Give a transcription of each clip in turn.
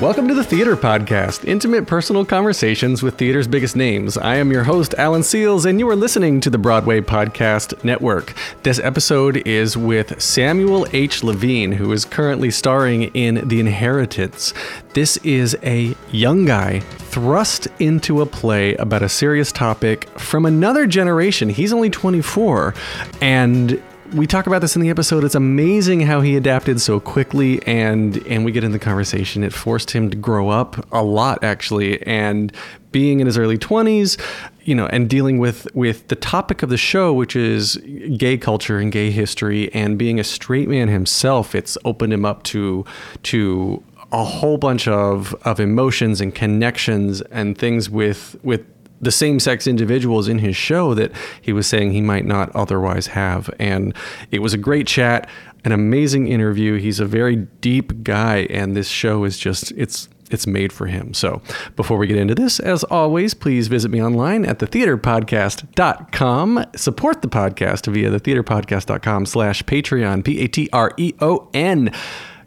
Welcome to the Theater Podcast, intimate personal conversations with theater's biggest names. I am your host, Alan Seales, and you are listening to the Broadway Podcast Network. This episode is with Samuel H. Levine, who is currently starring in The Inheritance. This is a young guy thrust into a play about a serious topic from another generation. He's only 24, and we talk about this in the episode. It's amazing how he adapted so quickly, and and we get in the conversation. It forced him to grow up a lot, actually, and being in his early twenties, you know, and dealing with with the topic of the show, which is gay culture and gay history, and being a straight man himself. It's opened him up to to a whole bunch of of emotions and connections and things with with the same sex individuals in his show that he was saying he might not otherwise have. And it was a great chat, an amazing interview. He's a very deep guy, and this show is just, it's, it's made for him. So before we get into this, as always, please visit me online at thetheaterpodcast.com. Support the podcast via thetheaterpodcast.com slash Patreon, P-A-T-R-E-O-N.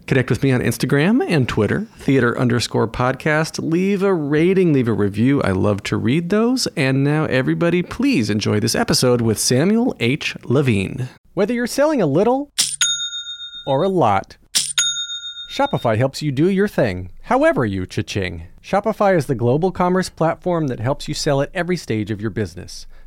Connect with me on Instagram and Twitter, theater underscore podcast. Leave a rating, leave a review. I love to read those. And now, everybody, please enjoy this episode with Samuel H. Levine. Whether you're selling a little or a lot, Shopify helps you do your thing, however you cha-ching. Shopify is the global commerce platform that helps you sell at every stage of your business.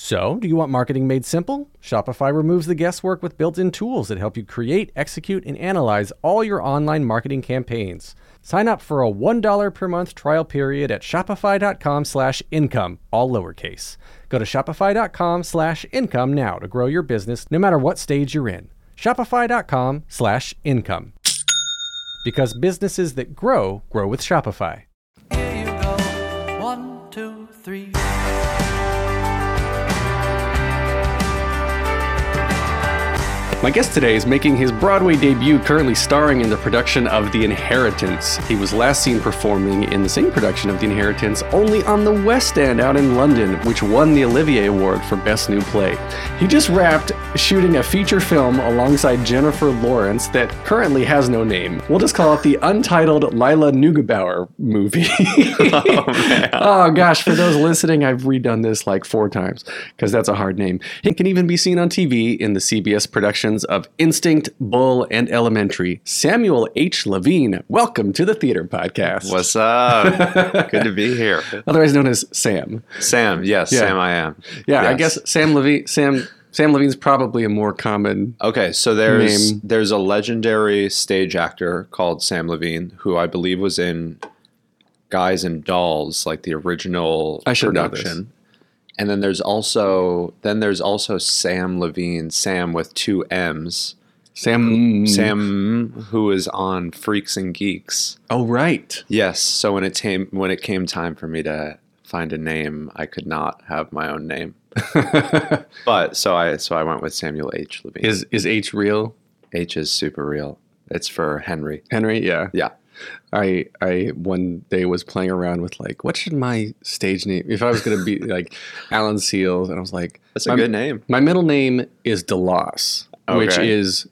So, do you want marketing made simple? Shopify removes the guesswork with built in tools that help you create, execute, and analyze all your online marketing campaigns. Sign up for a $1 per month trial period at shopify.com slash income, all lowercase. Go to shopify.com slash income now to grow your business no matter what stage you're in. Shopify.com slash income because businesses that grow grow with Shopify. Here you go. One, two, three. My guest today is making his Broadway debut, currently starring in the production of The Inheritance. He was last seen performing in the same production of The Inheritance only on the West End out in London, which won the Olivier Award for Best New Play. He just wrapped shooting a feature film alongside Jennifer Lawrence that currently has no name. We'll just call it the Untitled Lila Neugebauer movie. oh, oh, gosh, for those listening, I've redone this like four times because that's a hard name. It can even be seen on TV in the CBS production of Instinct, Bull, and Elementary. Samuel H. Levine, welcome to the Theater Podcast. What's up? Good to be here. Otherwise known as Sam. Sam, yes, Yeah. Sam, I am. Yeah, I guess Sam Levine. Sam Sam Levine's probably a more common. Okay, so there's Name. there's a legendary stage actor called Sam Levine, who I believe was in Guys and Dolls, like the original I should production. And then there's also then there's also Sam Levine, Sam with two M's. Sam. Sam who is on Freaks and Geeks. Oh right. Yes, so when it came when it came time for me to find a name, I could not have my own name. But so I so I went with Samuel H. Levine. Is is H real? H is super real. It's for Henry. Henry? Yeah. Yeah. I I one day was playing around with like, what should my stage name? If I was gonna be like Alan Seales, and I was like, That's a my- good name. My middle name is Delos, which is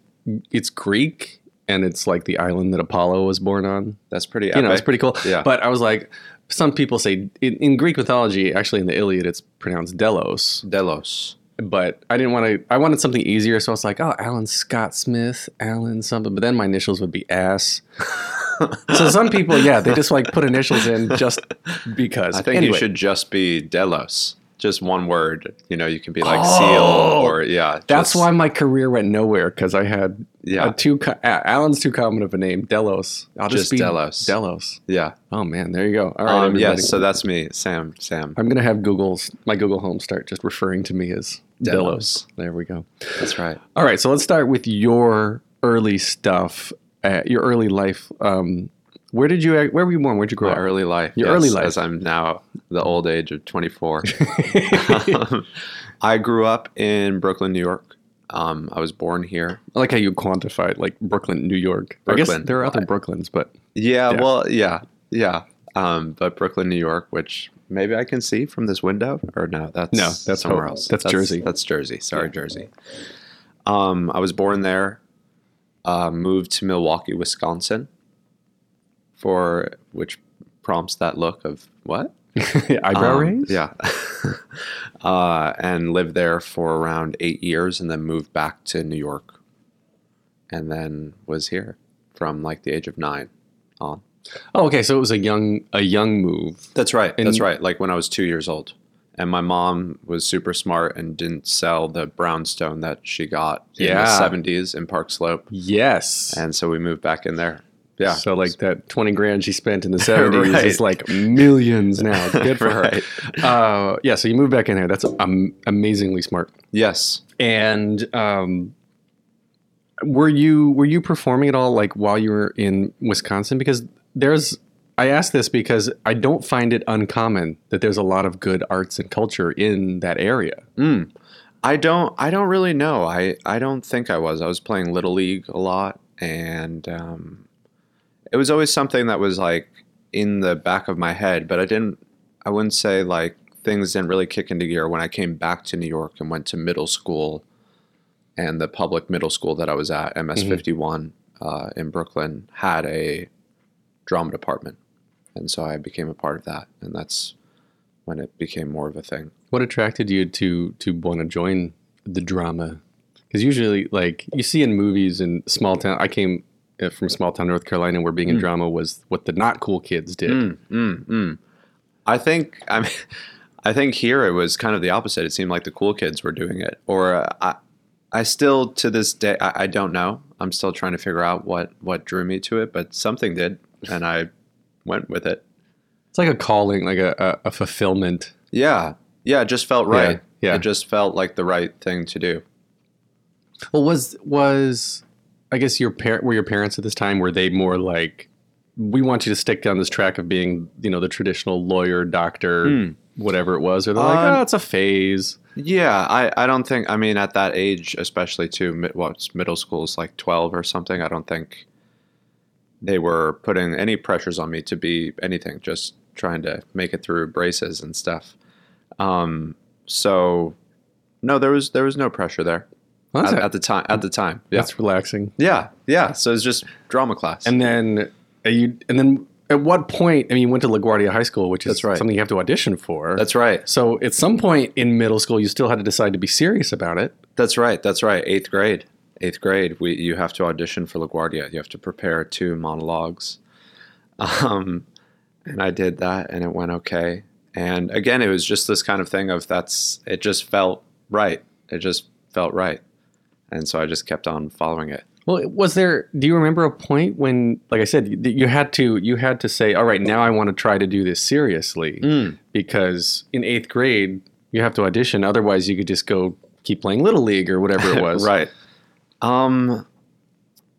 it's Greek and it's like the island that Apollo was born on. That's pretty You know, it's pretty cool. Yeah. But I was like, some people say in, in Greek mythology, actually in the Iliad, it's pronounced Delos. Delos. But I didn't want to. I wanted something easier, so I was like, oh, Alan Scott Smith, Alan something. But then my initials would be ass. so some people, yeah, they just like put initials in just because. I think Anyway. you should just be Delos. just one word. You know, you can be like Oh, seal or yeah. That's just- why my career went nowhere because I had Yeah. a too co- Alan's too common of a name, Delos. I'll just, Just be Delos. Delos. Yeah. Oh man, there you go. All right, Um, yes. So that's me, Sam. Sam. I'm gonna have Google's my Google Home start just referring to me as Delos. Delos. There we go. That's right. All right, so let's start with your early stuff, uh, your early life. Um, where did you? Where were you born? Where'd you grow My up? early life. Your yes, early life. As I'm now the old age of 24. Um, I grew up in Brooklyn, New York. Um, I was born here. I like how you quantified like Brooklyn, New York. I Brooklyn. guess there are other Brooklyns, but Yeah, Yeah. well, yeah, yeah. Um, but Brooklyn, New York, which maybe I can see from this window, or no, that's No, that's somewhere else. that's Jersey. That's Jersey. Sorry, Jersey. Um, I was born there. Uh, moved to Milwaukee, Wisconsin, for which prompts that look of what eyebrow Um, raise. Yeah. uh, and lived there for around eight years and then moved back to New York. And then was here from like the age of nine on. Oh, okay. So it was a young a young move. That's right. And- That's right. Like when I was two years old. And my mom was super smart and didn't sell the brownstone that she got in the 70s in Park Slope. Yes. And so we moved back in there. Yeah. So like that twenty grand she spent in the seventies Right. is like millions now. Good for Right. her. Uh, yeah. So you moved back in there. That's um, amazingly smart. Yes. And um, were you were you performing at all like while you were in Wisconsin? Because there's I ask this because I don't find it uncommon that there's a lot of good arts and culture in that area. Mm. I don't. I don't really know. I. I don't think I was. I was playing little league a lot, and um, it was always something that was like in the back of my head. But I didn't. I wouldn't say like things didn't really kick into gear when I came back to New York and went to middle school, and the public middle school that I was at, MS fifty one, uh, in Brooklyn, had a drama department, and so I became a part of that, and that's when it became more of a thing. What attracted you to to want to join the drama? Because usually, like you see in movies in small town. I came uh, from small town North Carolina, where being in drama was what the not cool kids did. Mm, mm, mm. I think I mean, I think here it was kind of the opposite. It seemed like the cool kids were doing it, or uh, I, I still to this day I, I don't know. I'm still trying to figure out what what drew me to it, but something did, and I went with it. It's like a calling, like a, a, a fulfillment. Yeah, yeah, it just felt right. yeah. it just felt like the right thing to do. Well, was was I guess your parent were your parents at this time were they more like we want you to stick down this track of being you know the traditional lawyer, doctor, Hmm. whatever it was, or they're like, Um, oh, it's a phase. Yeah, I, I don't think I mean at that age, especially too, mid, what's middle school is like twelve or something. I don't think they were putting any pressures on me to be anything. Just trying to make it through braces and stuff. Um, so no, there was there was no pressure there at, at the time. At the time, yeah, that's relaxing. yeah, yeah. So it's just drama class. And then uh, you and then at what point? I mean, you went to LaGuardia High School, which is right. something you have to audition for. that's right. so at some point in middle school, you still had to decide to be serious about it. That's right. That's right. Eighth grade. Eighth grade. We you have to audition for LaGuardia. You have to prepare two monologues. Um, and I did that, and it went okay. And again, it was just this kind of thing of that's. It just felt right. It just felt right, and so I just kept on following it. Well, was there? Do you remember a point when, like I said, you, had to you had to say, "All right, now I want to try to do this seriously," Mm. because in eighth grade you have to audition. Otherwise, you could just go keep playing little league or whatever it was. right. Um,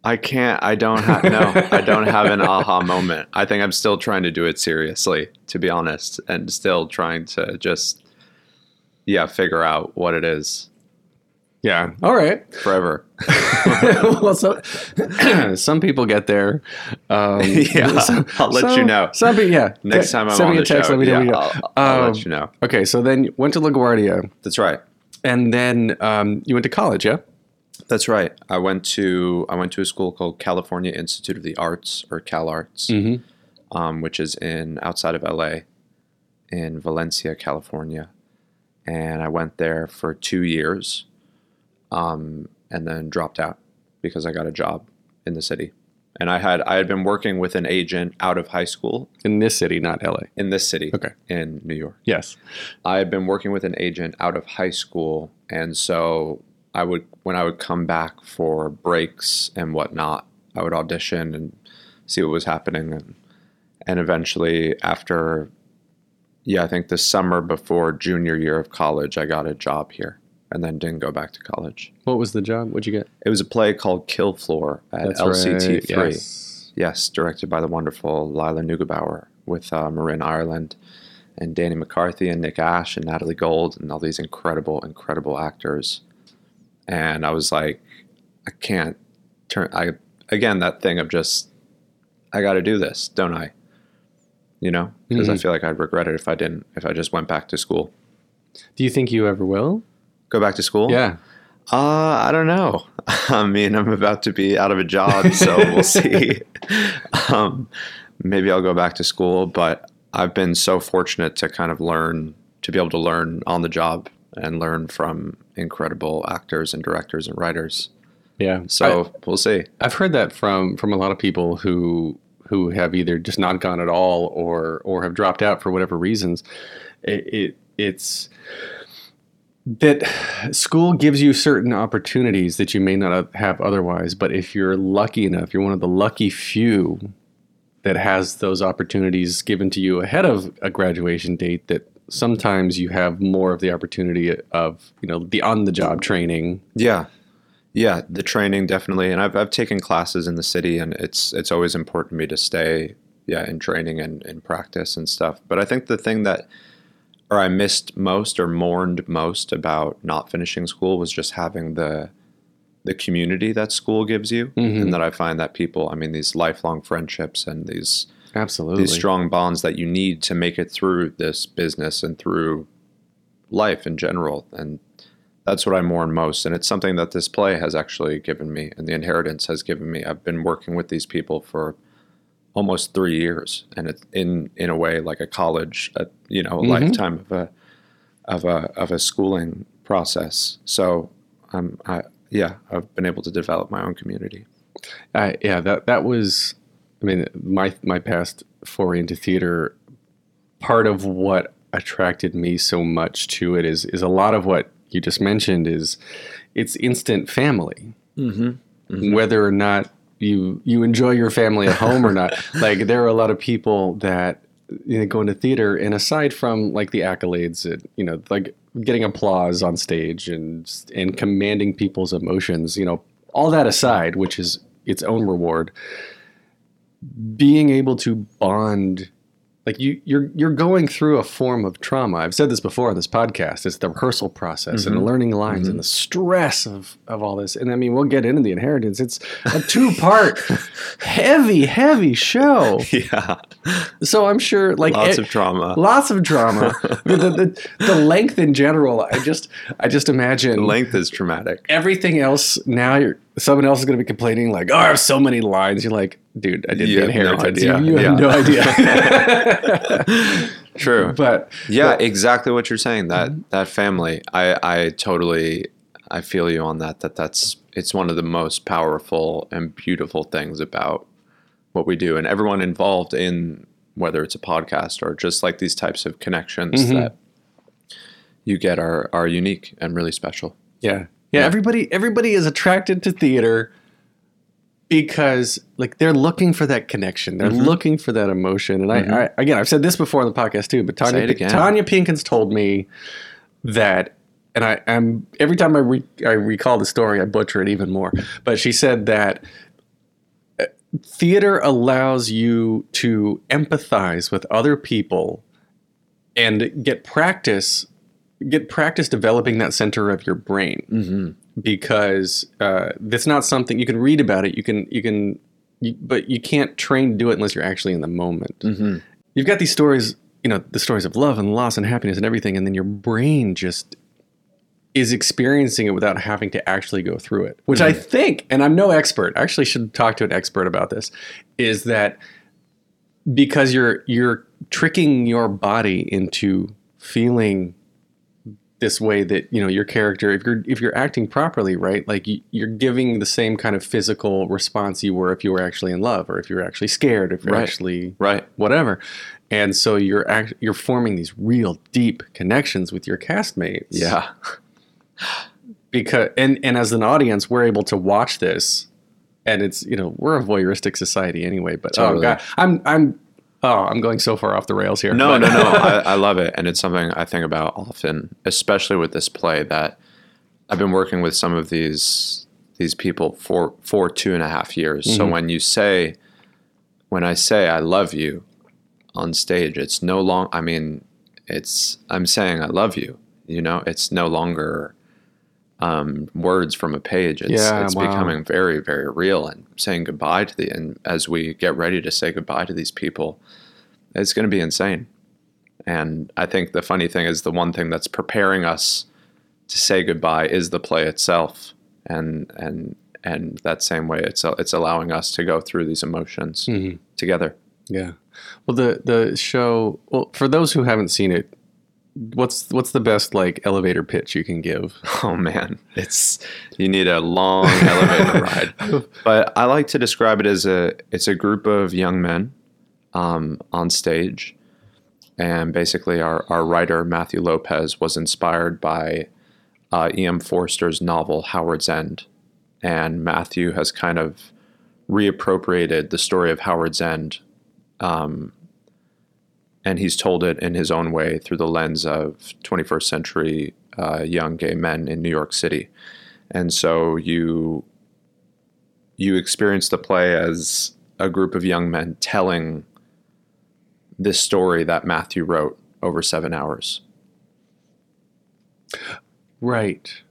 I can't. I don't have. No, I don't have an aha moment. I think I'm still trying to do it seriously, to be honest, and still trying to just, yeah, figure out what it is Yeah. All right. forever. well, so, some people get there. Um, Yeah, I'll let you know. Some people, yeah. Next time I'm send on me a the text. show, Let me know. yeah, what I'll, I'll Um, let you know. Okay, so then you went to LaGuardia, That's right. and then um, you went to college. Yeah. That's right. I went to I went to a school called California Institute of the Arts or Cal Arts, Mm-hmm. um, which is in outside of LA, in Valencia, California, and I went there for two years, um, and then dropped out because I got a job in the city, and I had I had been working with an agent out of high school In this city, not LA. in this city, Okay. in New York. Yes. I had been working with an agent out of high school, and so I would when I would come back for breaks and whatnot, I would audition and see what was happening, and and eventually after, yeah, I think the summer before junior year of college, I got a job here, and then didn't go back to college. What was the job? What'd you get? It was a play called Kill Floor at LCT three. Yes. Yes, directed by the wonderful Lila Neugebauer with uh, Marin Ireland and Danny McCarthy and Nick Ash and Natalie Gold and all these incredible, incredible actors. And I was like, I can't turn. I again that thing of just, I got to do this, don't I? You know, because I Mhm. feel like I'd regret it if I didn't. If I just went back to school. Do you think you ever will? Go back to school? Yeah. Uh, I don't know. I mean, I'm about to be out of a job, so we'll see. Um, maybe I'll go back to school, but I've been so fortunate to kind of learn, to be able to learn on the job and learn from incredible actors and directors and writers. Yeah. So we'll see. I've heard that from from a lot of people who who have either just not gone at all or or have dropped out for whatever reasons. It, it it's that school gives you certain opportunities that you may not have otherwise. But if you're lucky enough, you're one of the lucky few that has those opportunities given to you ahead of a graduation date. That sometimes you have more of the opportunity of you know the on the job training. Yeah. Yeah, the training definitely, and I've I've taken classes in the city, and it's it's always important to me to stay, yeah, in training and in practice and stuff. But I think the thing that, or I missed most or mourned most about not finishing school was just having the, the community that school gives you, Mhm. and that I find that people, I mean, these lifelong friendships and these Absolutely. these strong bonds that you need to make it through this business and through life in general. And that's what I mourn most. And it's something that this play has actually given me and the inheritance has given me. I've been working with these people for almost three years and it's in, in a way like a college, a, you know, a Mhm. lifetime of a, of a, of a schooling process. So I'm, I, yeah, I've been able to develop my own community. Uh, yeah, that that was. I mean, my my past foray into theater. Part of what attracted me so much to it is is a lot of what you just mentioned is it's instant family. Mm-hmm. Whether or not you you enjoy your family at home or not, like there are a lot of people that you know, go into theater, and aside from like the accolades, and, you know, like getting applause on stage and and commanding people's emotions, you know, all that aside, which is its own reward, being able to bond. Like you, you're you're going through a form of trauma. I've said this before on this podcast. It's the rehearsal process and the mm-hmm. learning lines and mm-hmm. the stress of, of all this. And I mean, we'll get into the inheritance. It's a two part, heavy, heavy show. Yeah. So I'm sure, like Lots e- of trauma. lots of drama. the, the, the, the length in general, I just I just imagine Length is traumatic. everything else. Now you're someone else is going to be complaining like, "Oh, I have so many lines." You're like, "Dude, I did You the have no inheritance. You, you have no idea." True. but yeah, exactly what you're saying. That that family, I I totally I feel you on that. That that's it's one of the most powerful and beautiful things about what we do, and everyone involved in whether it's a podcast or just like these types of connections Mhm. that you get are are unique and really special. Yeah. Yeah. Everybody everybody is attracted to theater because like they're looking for that connection. They're Mhm. looking for that emotion. And Mhm. I, I again I've said this before on the podcast too, but Tonya. Tonya Pinkins told me that and I am every time I re, I recall the story I butcher it even more. But she said that uh, theater allows you to empathize with other people and get practice get practice developing that center of your brain Mm-hmm. because uh, that's not something you can read about it. You can you can, you, but you can't train to do it unless you're actually in the moment. Mm-hmm. You've got these stories, you know, the stories of love and loss and happiness and everything, and then your brain just is experiencing it without having to actually go through it. Which I think, and I'm no expert. I actually should talk to an expert about this. Is that because you're you're tricking your body into feeling this way that you know your character if you're if you're acting properly right like you, you're giving the same kind of physical response you were if you were actually in love or if you were actually scared if you're Right. actually Right. whatever and so you're act, you're forming these real deep connections with your castmates Yeah. because and and as an audience we're able to watch this and it's you know we're a voyeuristic society anyway but oh, Totally. oh god i'm i'm oh i'm going so far off the rails here No, no, no. I, I love it, and it's something I think about often, especially with this play. That I've been working with some of these these people for for two and a half years. So mm-hmm. when you say, when I say I love you on stage, it's no long. I mean, it's I'm saying I love you. You know, it's no longer um, words from a page. It's, Yeah, it's wow. becoming very, very real and saying goodbye to the. And as we get ready to say goodbye to these people, it's going to be insane. And I think the funny thing is the one thing that's preparing us to say goodbye is the play itself, and and and that same way it's it's allowing us to go through these emotions Mhm. together. Yeah. Well, the the show. Well, for those who haven't seen it, what's what's the best like elevator pitch you can give? Oh man, it's you need a long elevator ride. But I like to describe it as a it's a group of young men um, on stage, and basically our our writer Matthew Lopez was inspired by uh, E.M. Forster's novel Howard's End, and Matthew has kind of reappropriated the story of Howard's End. Um, and he's told it in his own way through the lens of 21st century uh, young gay men in New York City. And so you you experience the play as a group of young men telling this story that Matthew wrote over seven hours. Right.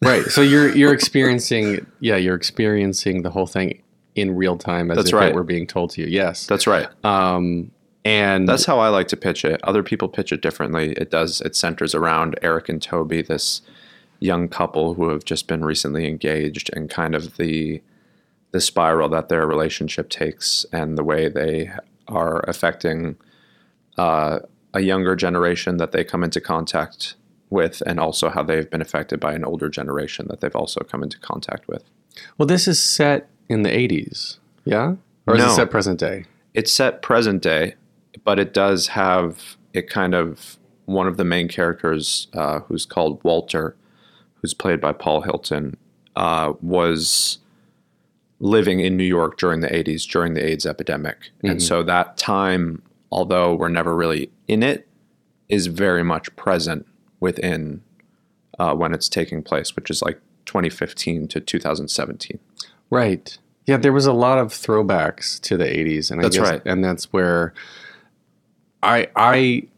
Right. So you're you're experiencing yeah you're experiencing the whole thing in real time as That's if right. it were being told to you. Yes. That's right. Um. And That's how I like to pitch it. Other people pitch it differently. It does. It centers around Eric and Toby, this young couple who have just been recently engaged, and kind of the the spiral that their relationship takes, and the way they are affecting uh, a younger generation that they come into contact with, and also how they've been affected by an older generation that they've also come into contact with. well, this is set in the '80s. Yeah. Or is it set present day? it's set present day, but it does have it kind of one of the main characters, uh, who's called Walter, who's played by Paul Hilton, uh, was living in New York during the 80s, during the AIDS epidemic. And so that time, although we're never really in it, is very much present within uh, when it's taking place, which is like 2015 to 2017. Right. Yeah, there was a lot of throwbacks to the 80s and I That's guess, right. and that's where I I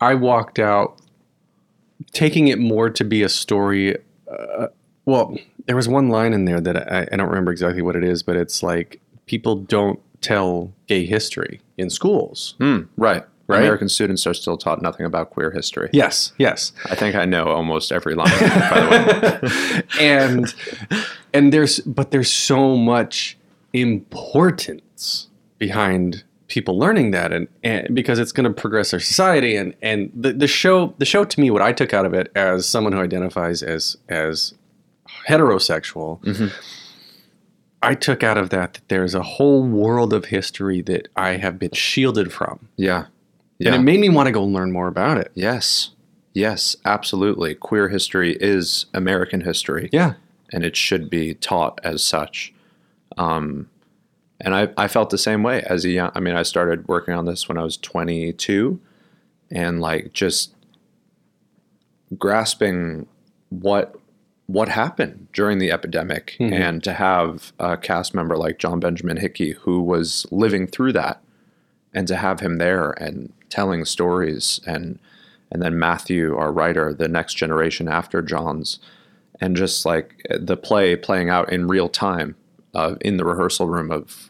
I walked out taking it more to be a story uh, well, there was one line in there that I, I don't remember exactly what it is, but it's like people don't tell gay history in schools. Hmm, right. Right? American students are still taught nothing about queer history. Yes, yes. I think I know almost every line, by the way. and and there's but there's so much importance behind people learning that and, and because it's going to progress our society and and the, the show the show to me what I took out of it as someone who identifies as as heterosexual I took out of that that there's a whole world of history that I have been shielded from Yeah. and it made me want to go learn more about it yes. Yes, absolutely. Queer history is American history. yeah and it should be taught as such. Um, and I, I felt the same way as a young. I mean, I started working on this when I was 22, and like just grasping what what happened during the epidemic, and to have a cast member like John Benjamin Hickey who was living through that, and to have him there and telling stories, and and then Matthew, our writer, the next generation after John's and just like the play playing out in real time uh, in the rehearsal room of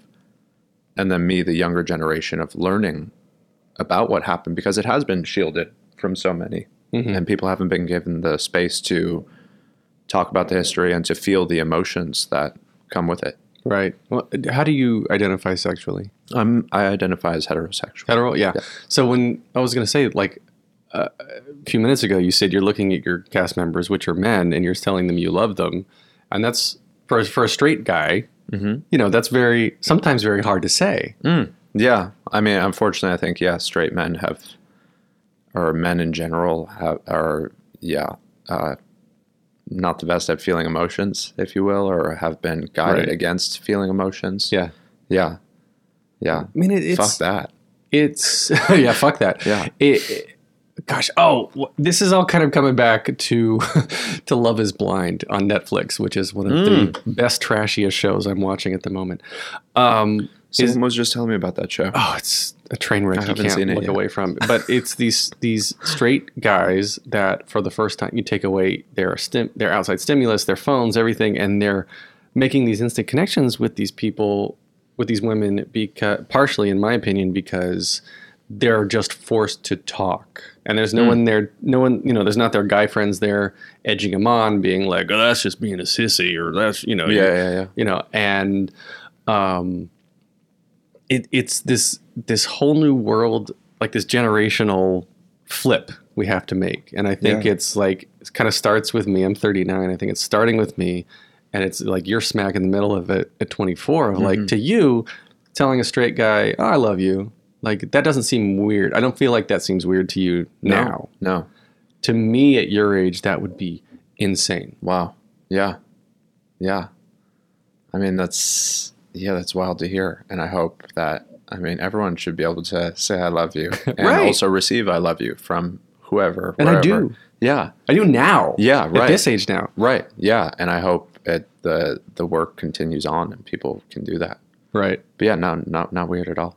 and then me the younger generation of learning about what happened because it has been shielded from so many. And people haven't been given the space to talk about the history and to feel the emotions that come with it. Right. Well how do you identify sexually? I'm, i identify as heterosexual. Hetero, yeah. So when I was gonna say, like, uh, a few minutes ago, you said you're looking at your cast members, which are men, and you're telling them you love them, and that's for for a straight guy. Mhm. You know, that's very sometimes very hard to say. Yeah, I mean, unfortunately, I think yeah, straight men have, or men in general have, are yeah, uh, not the best at feeling emotions, if you will, or have been guided Right. against feeling emotions. Yeah, yeah, yeah. I mean, it, it's Fuck that. It's yeah, fuck that. Yeah. It, it- gosh, oh, this is all kind of coming back to to Love Is Blind on Netflix, which is one of Mm. the best trashiest shows I'm watching at the moment. Um, Someone is- was just telling me about that show. oh, it's a train wreck I you can't seen it look yet. away from. But it's these these straight guys that for the first time you take away their stim- their outside stimulus, their phones, everything, and they're making these instant connections with these people, with these women, because partially, in my opinion, because they're just forced to talk, and there's no one there, no one, you know, there's not their guy friends there edging them on, being like, "Oh, that's just being a sissy," or "That's you know, yeah, yeah, yeah. you know and um it, it's this this whole new world like this generational flip we have to make. And i think Yeah. it's like it kind of starts with me. I'm 39 i think it's starting with me. And it's like you're smack in the middle of it at 24 of Mm-hmm. like to you telling a straight guy oh, i love you like that doesn't seem weird i don't feel like that seems weird to you now No. to me at your age that would be insane Wow. Yeah. Yeah. I mean, that's yeah, that's wild to hear, and I hope that I mean everyone should be able to say I love you and Right. also receive I love you from whoever. and i do Yeah. i do now Yeah. at Right. this age now Right. Yeah. And I hope it, the the work continues on and people can do that. right But yeah, no, not not weird at all.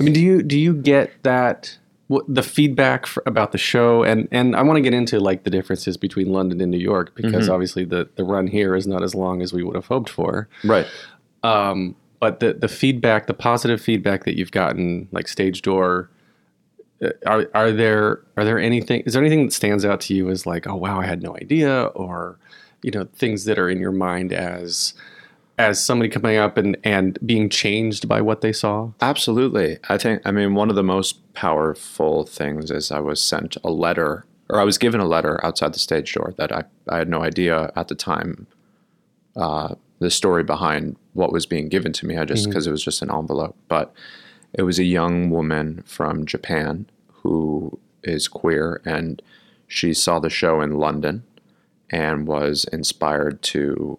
I mean, do you do you get that what, the feedback for, about the show? And and I want to get into like the differences between London and New York because obviously the the run here is not as long as we would have hoped for. Right. Um, but the the feedback, the positive feedback that you've gotten, like stage door, uh, are are there are there anything? Is there anything that stands out to you as like, oh wow, I had no idea, or you know, things that are in your mind as as somebody coming up and and being changed by what they saw? Absolutely. I think, I mean, one of the most powerful things is I was sent a letter, or I was given a letter outside the stage door that I, I had no idea at the time uh, the story behind what was being given to me. I just, because it was just an envelope. But it was a young woman from Japan who is queer, and she saw the show in London and was inspired to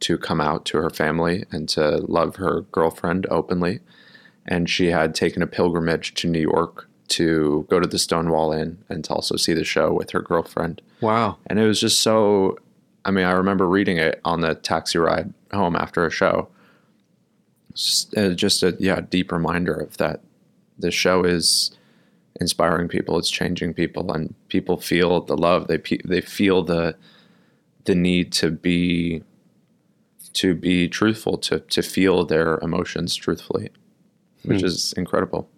to come out to her family and to love her girlfriend openly. And she had taken a pilgrimage to New York to go to the Stonewall Inn and to also see the show with her girlfriend. Wow. And it was just so. I mean, I remember reading it on the taxi ride home after a show. Just, uh, just a yeah deep reminder of that. The show is inspiring people. It's changing people, and people feel the love. They pe- they feel the the need to be to be truthful, to to feel their emotions truthfully, which hmm. is incredible.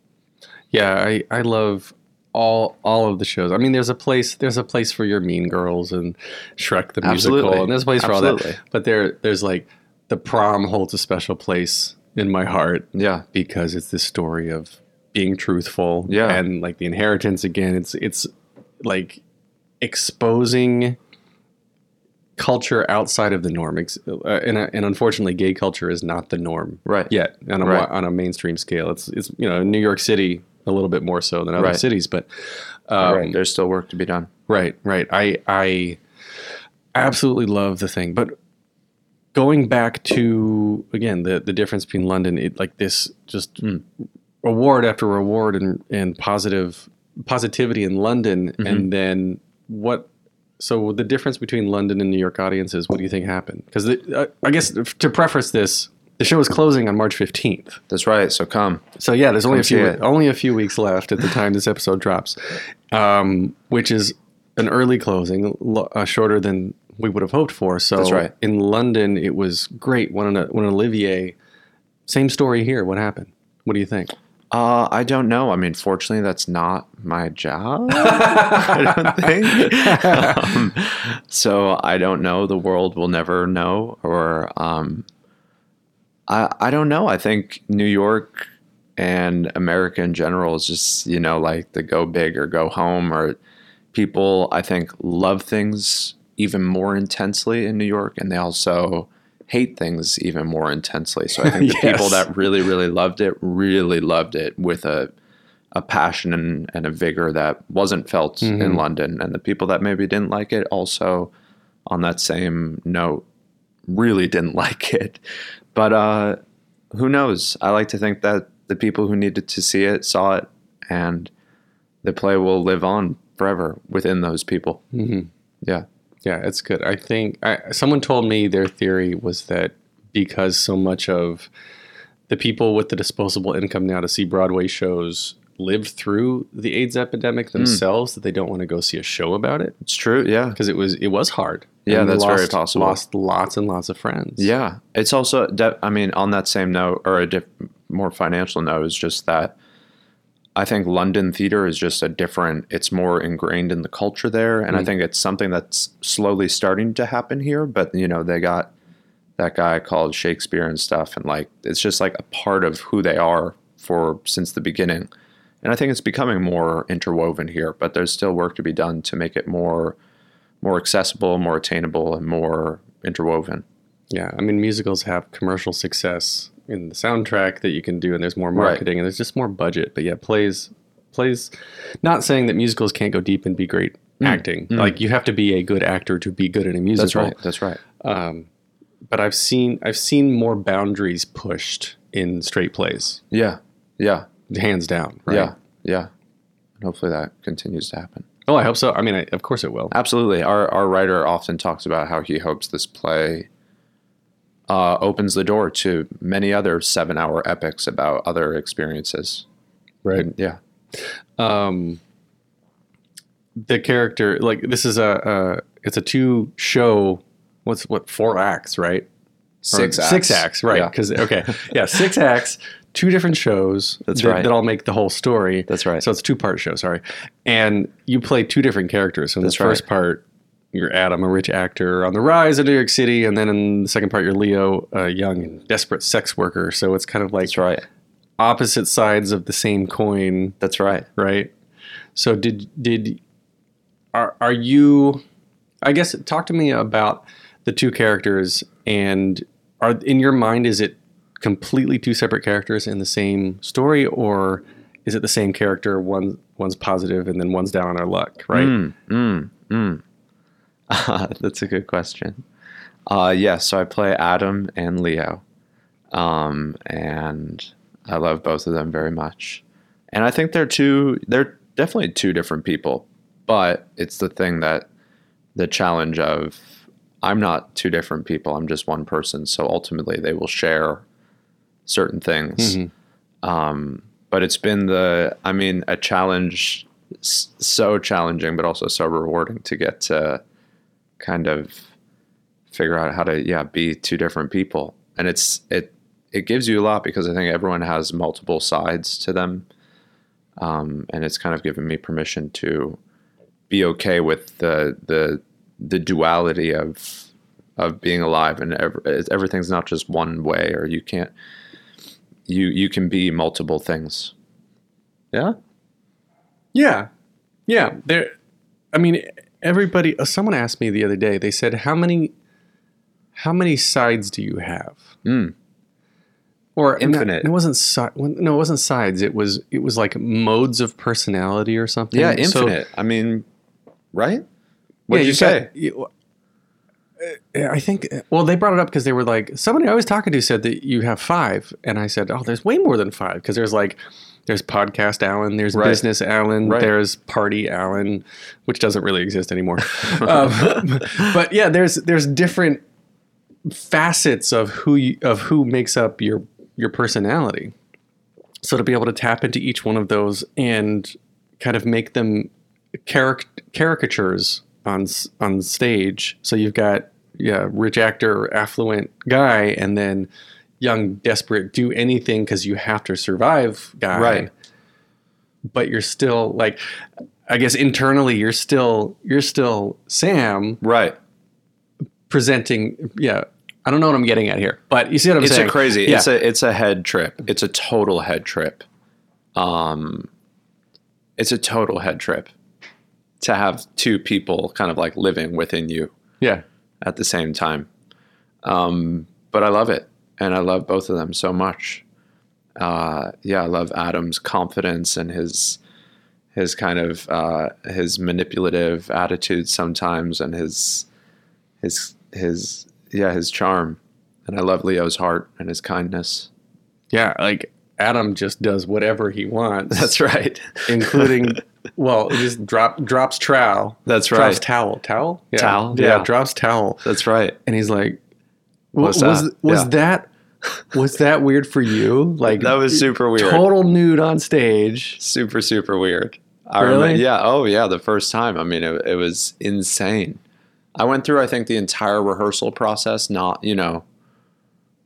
Yeah, I, I love all all of the shows. I mean, there's a place there's a place for your Mean Girls and Shrek the musical, and there's a place for all that. But there there's like the prom holds a special place in my heart Yeah, because it's this story of being truthful. Yeah. and like the inheritance again. It's it's like exposing culture outside of the norm, uh, and and unfortunately, gay culture is not the norm Right. yet on a Right. on a mainstream scale. It's it's you know New York City a little bit more so than other Right. cities, but um, right. There's still work to be done. Right, right. I I absolutely love the thing, but going back to again the the difference between London, it like this just Hmm. reward after reward and and positive positivity in London, Mm-hmm. and then what. So the difference between London and New York audiences, what do you think happened? Because uh, I guess to preface this, The show is closing on March 15th. That's right. So come. So yeah, there's only Come a few only a few weeks left at the time this episode drops, um, which is an early closing, uh, shorter than we would have hoped for. So That's right. in London, it was great. When an, when Olivier, same story here. What happened? What do you think? Uh, I don't know. I mean, fortunately, that's not my job. I don't think. um, so I don't know. The world will never know. Or um, I I don't know. I think New York and America in general is just you know like the go big or go home. Or people I think love things even more intensely in New York, and they also hate things even more intensely. So I think the people that really really loved it really loved it with a a passion and, and a vigor that wasn't felt in London, and the people that maybe didn't like it also on that same note really didn't like it. But uh, who knows? I like to think that the people who needed to see it saw it, and the play will live on forever within those people. Mm-hmm. Yeah. Yeah, it's good. I think I, someone told me their theory was that because so much of the people with the disposable income now to see Broadway shows lived through the AIDS epidemic hmm. themselves, that they don't want to go see a show about it It's true. Yeah. because it was it was hard. Yeah, that's very possible. Lost lots and lots of friends. Yeah, it's also. De- I mean, on that same note, or a diff- more financial note, is just that I think London theater is just a different. It's more ingrained in the culture there, and I mm. think it's something that's slowly starting to happen here. But you know, they got that guy called Shakespeare and stuff, and like it's just like a part of who they are for since the beginning. And I think it's becoming more interwoven here, but there's still work to be done to make it more more accessible, more attainable, and more interwoven. Yeah, I mean musicals have commercial success in the soundtrack that you can do, and there's more Right. marketing, and there's just more budget. But yeah, plays, plays. Not saying that musicals can't go deep and be great mm. acting. Mm. Like you have to be a good actor to be good in a musical. That's right. That's right. Um, but I've seen I've seen more boundaries pushed in straight plays, Yeah. Yeah. hands down. Right? Yeah. Yeah. And hopefully that continues to happen. Oh, I hope so. I mean, I, of course it will. Absolutely. Our our writer often talks about how he hopes this play uh, opens the door to many other seven hour epics about other experiences. Right. Yeah. the character like this is a, a it's a two show what's what four acts right Or Six acts. six acts right Yeah. because okay yeah six acts two different shows That's that, right. that all make the whole story That's right. so it's a two part show sorry and you play two different characters so in That's the first right. part you're Adam, a rich actor on the rise in New York City, and then in the second part, you're Leo, a young and desperate sex worker. So it's kind of like That's right. opposite sides of the same coin That's right. right? So did did are are you? I guess talk to me about the two characters and are in your mind is it completely two separate characters in the same story or is it the same character one one's positive and then one's down on their luck right hmm. Hmm. Hmm. That's a good question. Uh, yeah, so I play Adam and Leo, um, and I love both of them very much. And I think they're two. They're definitely two different people, but it's the thing that the challenge of I'm not two different people. I'm just one person. So ultimately, they will share certain things. Um, but it's been the, I mean, a challenge, so challenging, but also so rewarding to get to kind of figure out how to yeah be two different people. And it's it it gives you a lot because i think everyone has multiple sides to them. Um, and it's kind of given me permission to be okay with the the the duality of of being alive and ev- everything's not just one way or you can't you you can be multiple things. Yeah? Yeah. Yeah. There i mean everybody uh, someone asked me the other day they said how many how many sides do you have? Mm. or Infinite. it wasn't si- no it wasn't sides. It was it was like modes of personality or something. Yeah So- infinite. I mean right? What did you you've say? got- you- uh, I think. Well, they brought it up because they were like somebody I was talking to said that you have five, and I said, "Oh, there's way more than five. Because there's like there's podcast Alan, there's Right. business Alan, Right. there's party Alan, which doesn't really exist anymore. um, but yeah, there's there's different facets of who you, of who makes up your your personality. So to be able to tap into each one of those and kind of make them caric- caricatures on on stage. So you've got yeah, rich actor, affluent guy, and then young, desperate, do anything because you have to survive guy. Right. But you're still like, I guess internally you're still you're still Sam Right. presenting. Yeah, I don't know what I'm getting at here, but you see what I'm it's saying? a crazy Yeah. it's a it's a head trip it's a total head trip um it's a total head trip to have two people kind of like living within you yeah. at the same time um but i love it and i love both of them so much uh yeah i love adam's confidence and his his kind of uh his manipulative attitude sometimes and his his his yeah his charm and i love leo's heart and his kindness Yeah, like Adam just does whatever he wants. that's right including well, it just drop drops trowel. That's right. Drops towel. Towel? Yeah. Towel, Yeah, yeah. drops towel. that's right And he's like "Wa- What's was that? was Yeah. that was that weird for you? Like that was super weird. total nude on stage. super super weird. I Really? remember yeah oh yeah the first time. I mean it, it was insane. I went through i think the entire rehearsal process not you know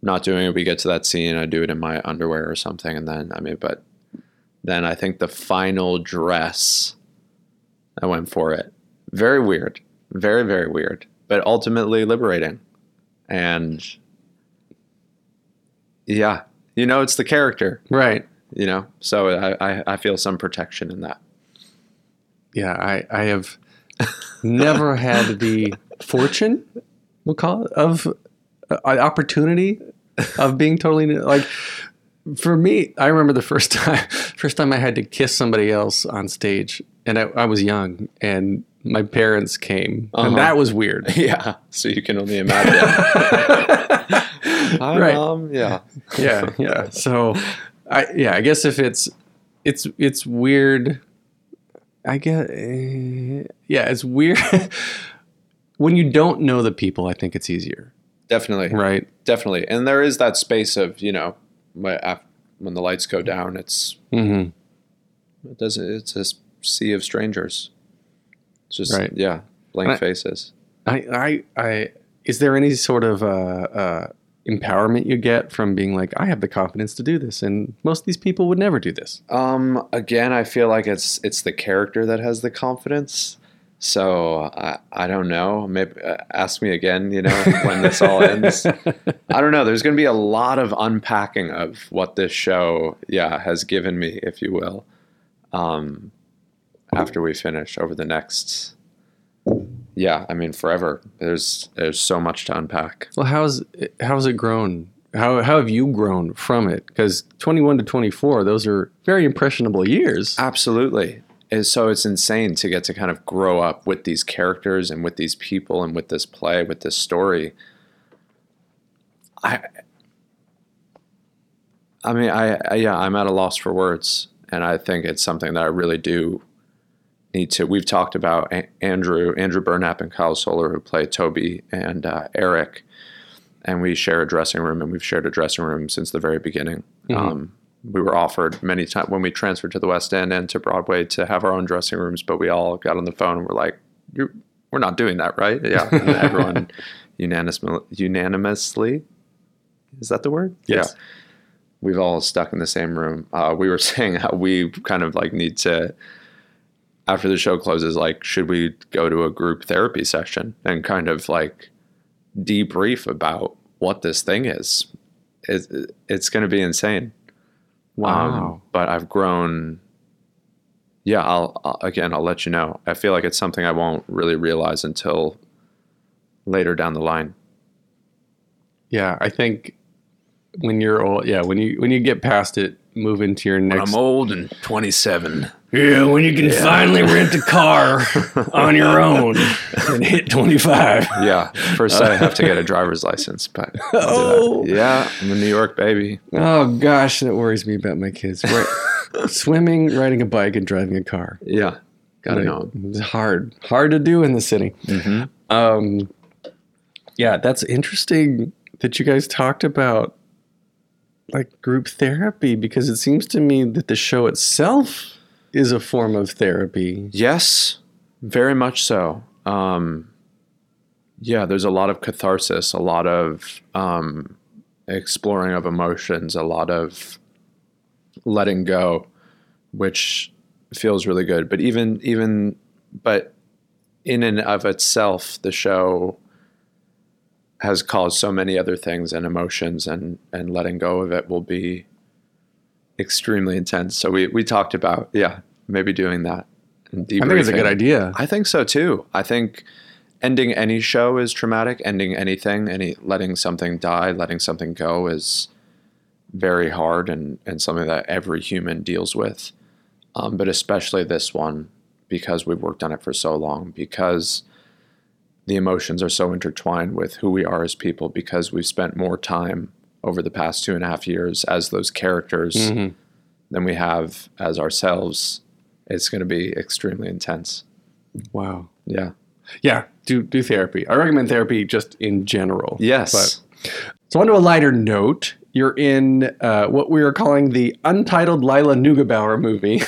not doing it. We get to that scene i do it in my underwear or something and then i mean but then i think the final dress i went for it. Very weird. Very very weird but ultimately liberating. And yeah you know it's the character Right. you know so I, I i feel some protection in that Yeah, I I have never had the fortune, we'll call it, of uh, opportunity of being totally nu- like for me, I remember the first time first time I had to kiss somebody else on stage and I, I was young and my parents came Uh-huh. and that was weird. yeah so you can only imagine Hi, Right. mom yeah yeah, yeah. So, I yeah, I guess if it's it's it's weird. I guess eh, yeah, it's weird when you don't know the people. I think it's easier, definitely right? definitely and there is that space of you know when the lights go down it's Mm-hmm. it doesn't it's a sea of strangers it's just Right. yeah blank I- faces I I I is there any sort of uh, uh, empowerment you get from being like I have the confidence to do this, and most of these people would never do this. Um, again, I feel like it's it's the character that has the confidence. So I I don't know. Maybe uh, ask me again. You know when this all ends. I don't know. There's going to be a lot of unpacking of what this show, yeah, has given me, if you will. Um, after we finish over the next, yeah, I mean forever. There's there's so much to unpack. Well, how's how's it grown? How how have you grown from it? Because twenty one to twenty four, those are very impressionable years. Absolutely. And so it's insane to get to kind of grow up with these characters and with these people and with this play, with this story. I I mean, I, I yeah, I'm at a loss for words, and I think it's something that I really do need to. We've talked about Andrew, Andrew Burnap, and Kyle Soller, who play Toby and uh, Eric, and we share a dressing room, and we've shared a dressing room since the very beginning. Um, we were offered many times when we transferred to the West End and to Broadway to have our own dressing rooms, but we all got on the phone and were like, "We're not doing that, right?" Yeah, everyone unanimously, unanimously, is that the word? Yes. Yeah. We've all stuck in the same room. Uh, we were saying how we kind of like need to after the show closes, like, should we go to a group therapy session and kind of like debrief about what this thing is? It, it's going to be insane. Um, but I've grown. Yeah, I'll, I'll again. I'll let you know. I feel like it's something I won't really realize until later down the line. yeah, I think when you're old, yeah, when you when you get past it, move into your next. I'm old and 27. yeah, when you can finally rent a car on your own and hit twenty five. Yeah, first I have to get a driver's license, but Oh. yeah, I'm a New York baby. Oh gosh, that worries me about my kids. Right. Swimming, riding a bike, and driving a car. Yeah, gotta Like, know. It's hard, hard to do in the city. Mm-hmm. Um, Yeah, that's interesting that you guys talked about like group therapy because it seems to me that the show itself is a form of therapy. Yes, very much so. Um, yeah, there's a lot of catharsis, a lot of um, exploring of emotions, a lot of letting go, which feels really good. But even even but in and of itself, the show has caused so many other things and emotions, and and letting go of it will be extremely intense. So we we talked about yeah maybe doing that. and I think it's a good idea. I think so too. I think ending any show is traumatic. Ending anything, any letting something die, letting something go is very hard and and something that every human deals with. Um, but especially this one because we've worked on it for so long because the emotions are so intertwined with who we are as people because we've spent more time over the past two and a half years as those characters Mhm. than we have as ourselves. It's going to be extremely intense. Wow. Yeah. Yeah, do do therapy. I recommend therapy just in general. Yes. But so on to a lighter note, you're in uh, what we are calling the untitled Lila Neugebauer movie,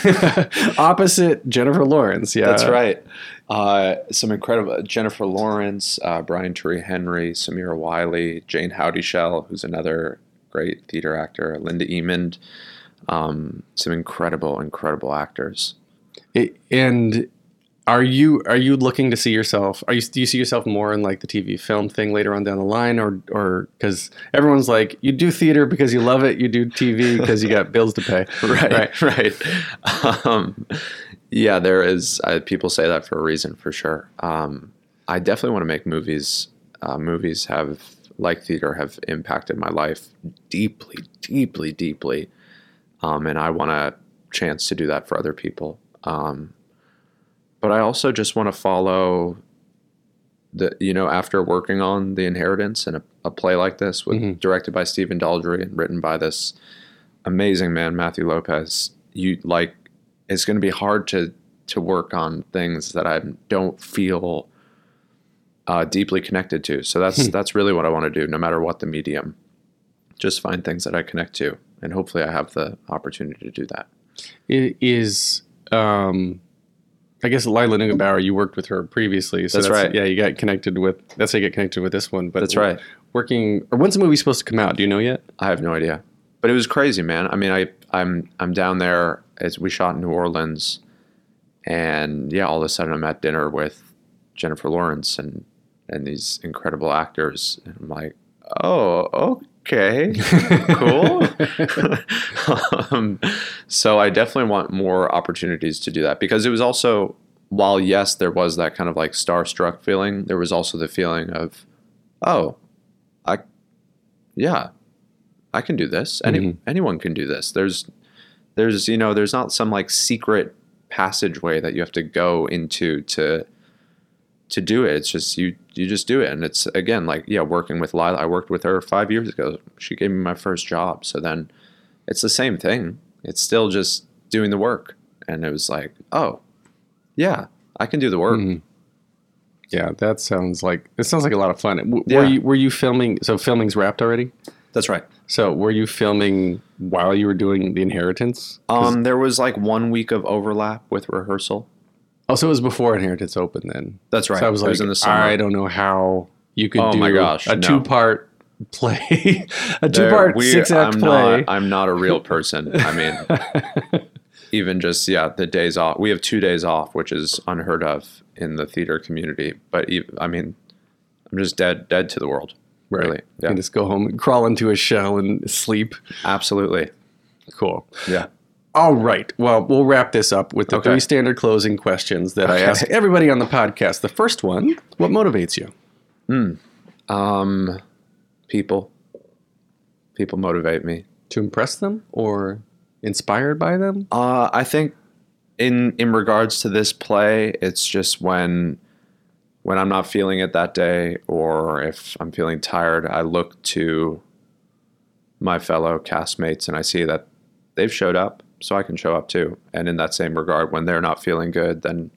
opposite Jennifer Lawrence. Yeah, That's right. Uh, some incredible Jennifer Lawrence, uh, Brian Tyree Henry, Samira Wiley, Jayne Houdyshell, who's another great theater actor, Linda Emond. Um, some incredible, incredible actors. It- and are you are you looking to see yourself? Are you do you see yourself more in like the TV film thing later on down the line, or or because everyone's like you do theater because you love it, you do TV because you got bills to pay, right, right. Um, yeah, there is. Uh, people say that for a reason, for sure. Um, I definitely want to make movies. Uh, movies have, like theater, have impacted my life deeply, deeply, deeply, um, and I want a chance to do that for other people. Um, but I also just want to follow the, you know, after working on The Inheritance and a, a play like this, with Mhm. directed by Stephen Daldry and written by this amazing man, Matthew Lopez, you like it's going to be hard to to work on things that I don't feel uh, deeply connected to. So that's that's really what I want to do, no matter what the medium. Just find things that I connect to, and hopefully, I have the opportunity to do that. It is um I guess Lila Neugebauer, you worked with her previously. So That's right. Yeah, you got connected with that's how you get connected with this one. But That's right. Working or when's the movie supposed to come out? Do you know yet? I have no idea, but it was crazy, man. I mean, I I'm I'm down there as we shot in New Orleans, and yeah, all of a sudden I'm at dinner with Jennifer Lawrence and and these incredible actors, and I'm like, oh, oh, okay, cool. um, so I definitely want more opportunities to do that because it was also while yes, there was that kind of like starstruck feeling, there was also the feeling of, oh, I, yeah, I can do this. Any Mhm. anyone can do this. There's there's you know there's not some like secret passageway that you have to go into to to do it. It's just you you just do it, and it's again like yeah, working with Lila. I worked with her five years ago. She gave me my first job, so then it's the same thing. It's still just doing the work, and it was like oh yeah, I can do the work. Mhm. Yeah, that sounds like it sounds like a lot of fun. W- Yeah. Were you were you filming? So filming's wrapped already. That's right. So were you filming while you were doing the inheritance? Um, there was like one week of overlap with rehearsal. Oh, so it was before inheritance opened then. That's right. So I was It like, was in the summer. I don't know how you could Oh do my gosh, a no. two part play, a two part six act play. Not, I'm not a real person. I mean, even just yeah, the days off. We have two days off, which is unheard of in the theater community. But I mean, I'm just dead, dead to the world. Really, You yeah, can just go home and crawl into a shell and sleep. absolutely, Cool. yeah. All right. Well, we'll wrap this up with the Okay. three standard closing questions that I Okay. ask everybody on the podcast. The first one What motivates you? Um, people, people motivate me. To impress them or inspired by them? Uh, I think in in regards to this play, it's just when when I'm not feeling it that day, or if I'm feeling tired, I look to my fellow castmates and I see that they've showed up, so I can show up too. And in that same regard, when they're not feeling good, then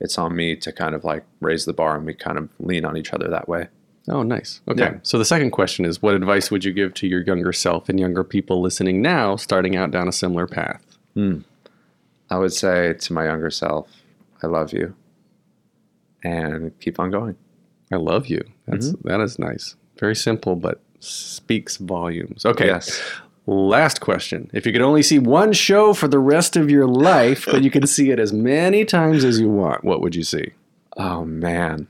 it's on me to kind of like raise the bar, and we kind of lean on each other that way. Oh, nice. Okay. Yeah. So the second question is what advice would you give to your younger self and younger people listening now starting out down a similar path? Hmm. I would say to my younger self, I love you. And keep on going. I love you. That's mm-hmm. that is nice. Very simple but speaks volumes. Okay. Yes. Last question. If you could only see one show for the rest of your life, but you can see it as many times as you want, what would you see? Oh man.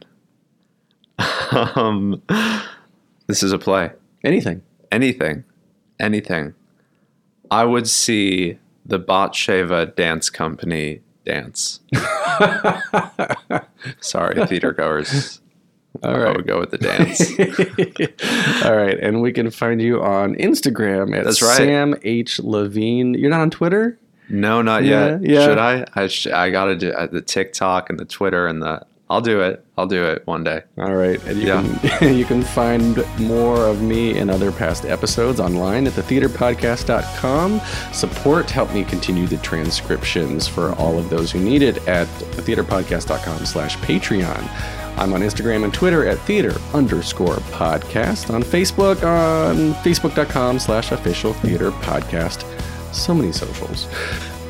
um this is a play. Anything. Anything. Anything. I would see the Batsheva Dance Company dance. Sorry, theater goers. All I right. would go with the dance. All right. And we can find you on Instagram at That's right. Sam H. Levine. You're not on Twitter? No, not Yeah, yet. yeah. Should I? I, sh- I got to do uh, the TikTok and the Twitter and the. I'll do it. I'll do it one day. All right, and you, Yeah. can, you can find more of me and other past episodes online at thetheaterpodcast.com. Support, help me continue the transcriptions for all of those who need it at thetheaterpodcast.com slash Patreon. I'm on Instagram and Twitter at theater underscore podcast. On Facebook, on facebook.com slash official theater podcast. So many socials.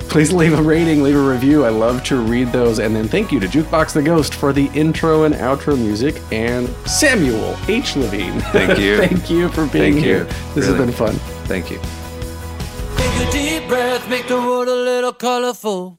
Please leave a rating, leave a review. I love to read those. And then thank you to Jukebox the Ghost for the intro and outro music and Samuel H. Levine. Thank you. thank you for being Thank you. here. This Really. has been fun. Thank you. Take a deep breath, make the world a little colorful.